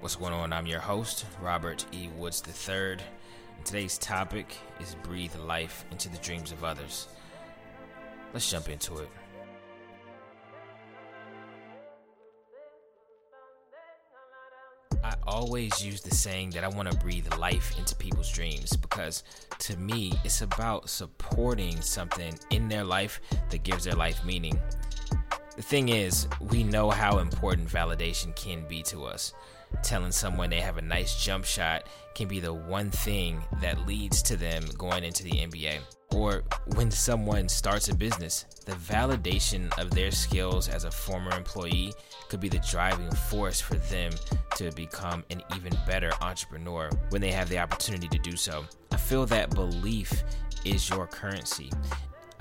What's going on? I'm your host, Robert E. Woods III. And today's topic is breathe life into the dreams of others. Let's jump into it. I always use the saying that I want to breathe life into people's dreams because to me, it's about supporting something in their life that gives their life meaning. The thing is, we know how important validation can be to us. Telling someone they have a nice jump shot can be the one thing that leads to them going into the NBA. Or when someone starts a business, the validation of their skills as a former employee could be the driving force for them to become an even better entrepreneur when they have the opportunity to do so. I feel that belief is your currency.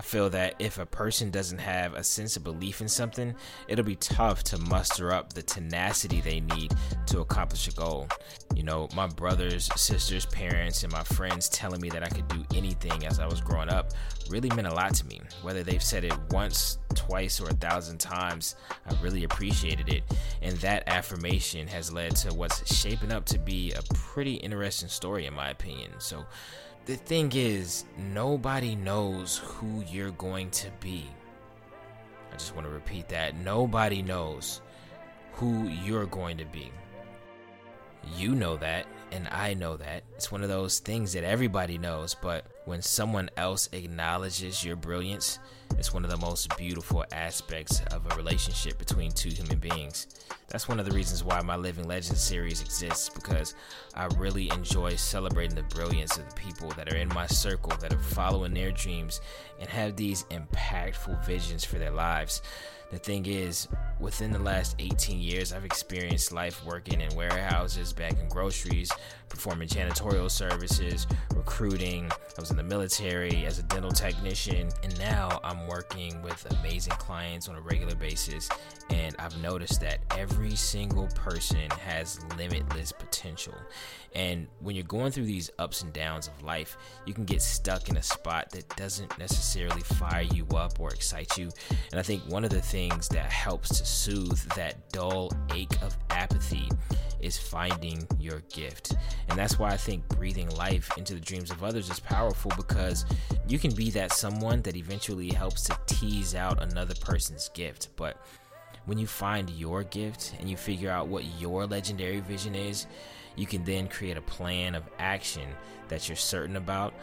Feel that if a person doesn't have a sense of belief in something, it'll be tough to muster up the tenacity they need to accomplish a goal. You know, my brothers, sisters, parents, and my friends telling me that I could do anything as I was growing up really meant a lot to me. Whether they've said it once, twice, or a thousand times, I really appreciated it. And that affirmation has led to what's shaping up to be a pretty interesting story, in my opinion. So, the thing is, nobody knows who you're going to be. I just want to repeat that. Nobody knows who you're going to be. You know that, and I know that. It's one of those things that everybody knows, but when someone else acknowledges your brilliance, it's one of the most beautiful aspects of a relationship between two human beings. That's one of the reasons why my Living Legends series exists because I really enjoy celebrating the brilliance of the people that are in my circle that are following their dreams and have these impactful visions for their lives. The thing is, within the last 18 years, I've experienced life working in warehouses, bagging groceries, performing janitorial services, recruiting. I was the military as a dental technician, and now I'm working with amazing clients on a regular basis. And I've noticed that every single person has limitless potential. And when you're going through these ups and downs of life, you can get stuck in a spot that doesn't necessarily fire you up or excite you. And I think one of the things that helps to soothe that dull ache of apathy is finding your gift. And that's why I think breathing life into the dreams of others is powerful because you can be that someone that eventually helps to tease out another person's gift. But when you find your gift and you figure out what your legendary vision is, you can then create a plan of action that you're certain about.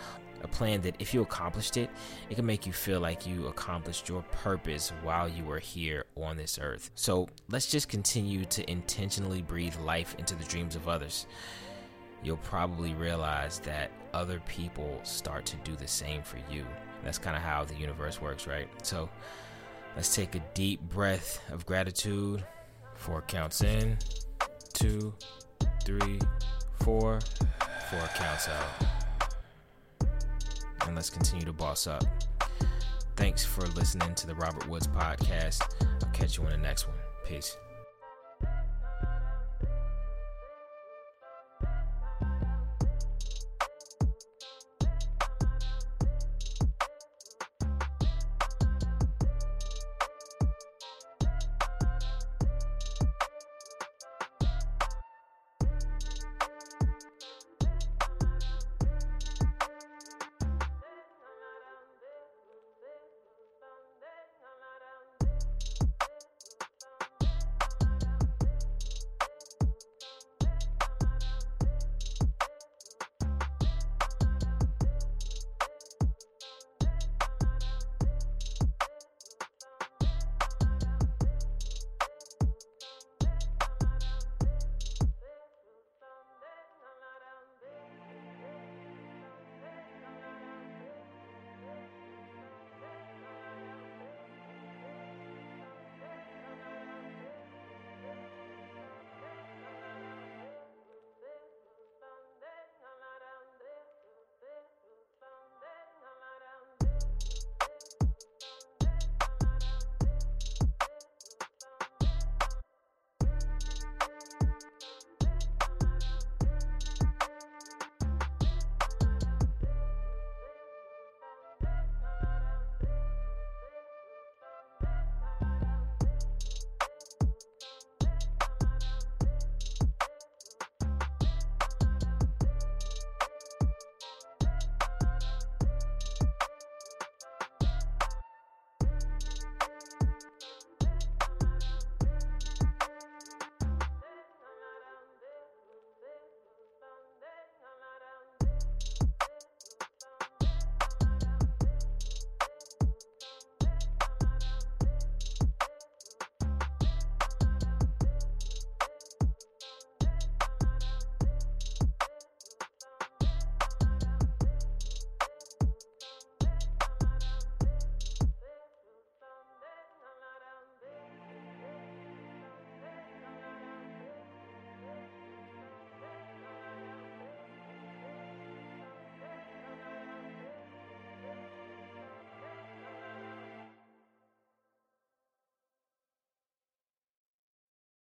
A plan that, if you accomplished it, it can make you feel like you accomplished your purpose while you were here on this earth. So let's just continue to intentionally breathe life into the dreams of others. You'll probably realize that other people start to do the same for you. That's kind of how the universe works, right? So let's take a deep breath of gratitude. Four counts in, two, three, four, four counts out. And let's continue to boss up. Thanks for listening to the Robert Woods podcast. I'll catch you on the next one. Peace.